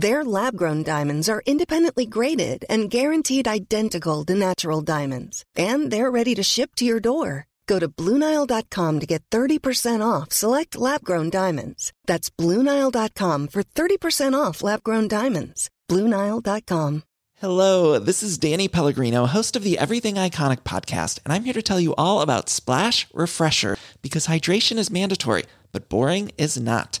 Their lab grown diamonds are independently graded and guaranteed identical to natural diamonds, and they're ready to ship to your door. Go to Bluenile.com to get 30% off select lab grown diamonds. That's Bluenile.com for 30% off lab grown diamonds. Bluenile.com. Hello, this is Danny Pellegrino, host of the Everything Iconic podcast, and I'm here to tell you all about Splash Refresher because hydration is mandatory, but boring is not.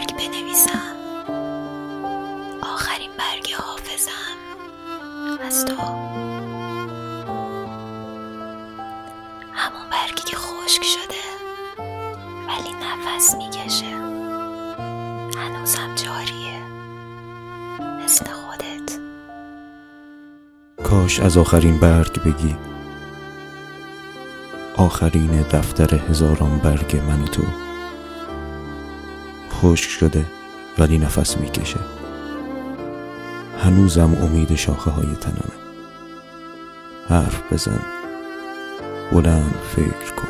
برگ بنویسم. آخرین برگ حافظم. از تو. همون برگی که خشک شده ولی نفس می‌کشه. هنوزم جاریه. مثل خودت. کاش از آخرین برگ بگی. آخرین دفتر هزاران برگ من و تو. خشک شده ولی نفس می‌کشه. هنوزم امید شاخه های تنانه حرف بزن. بلند فکر کن.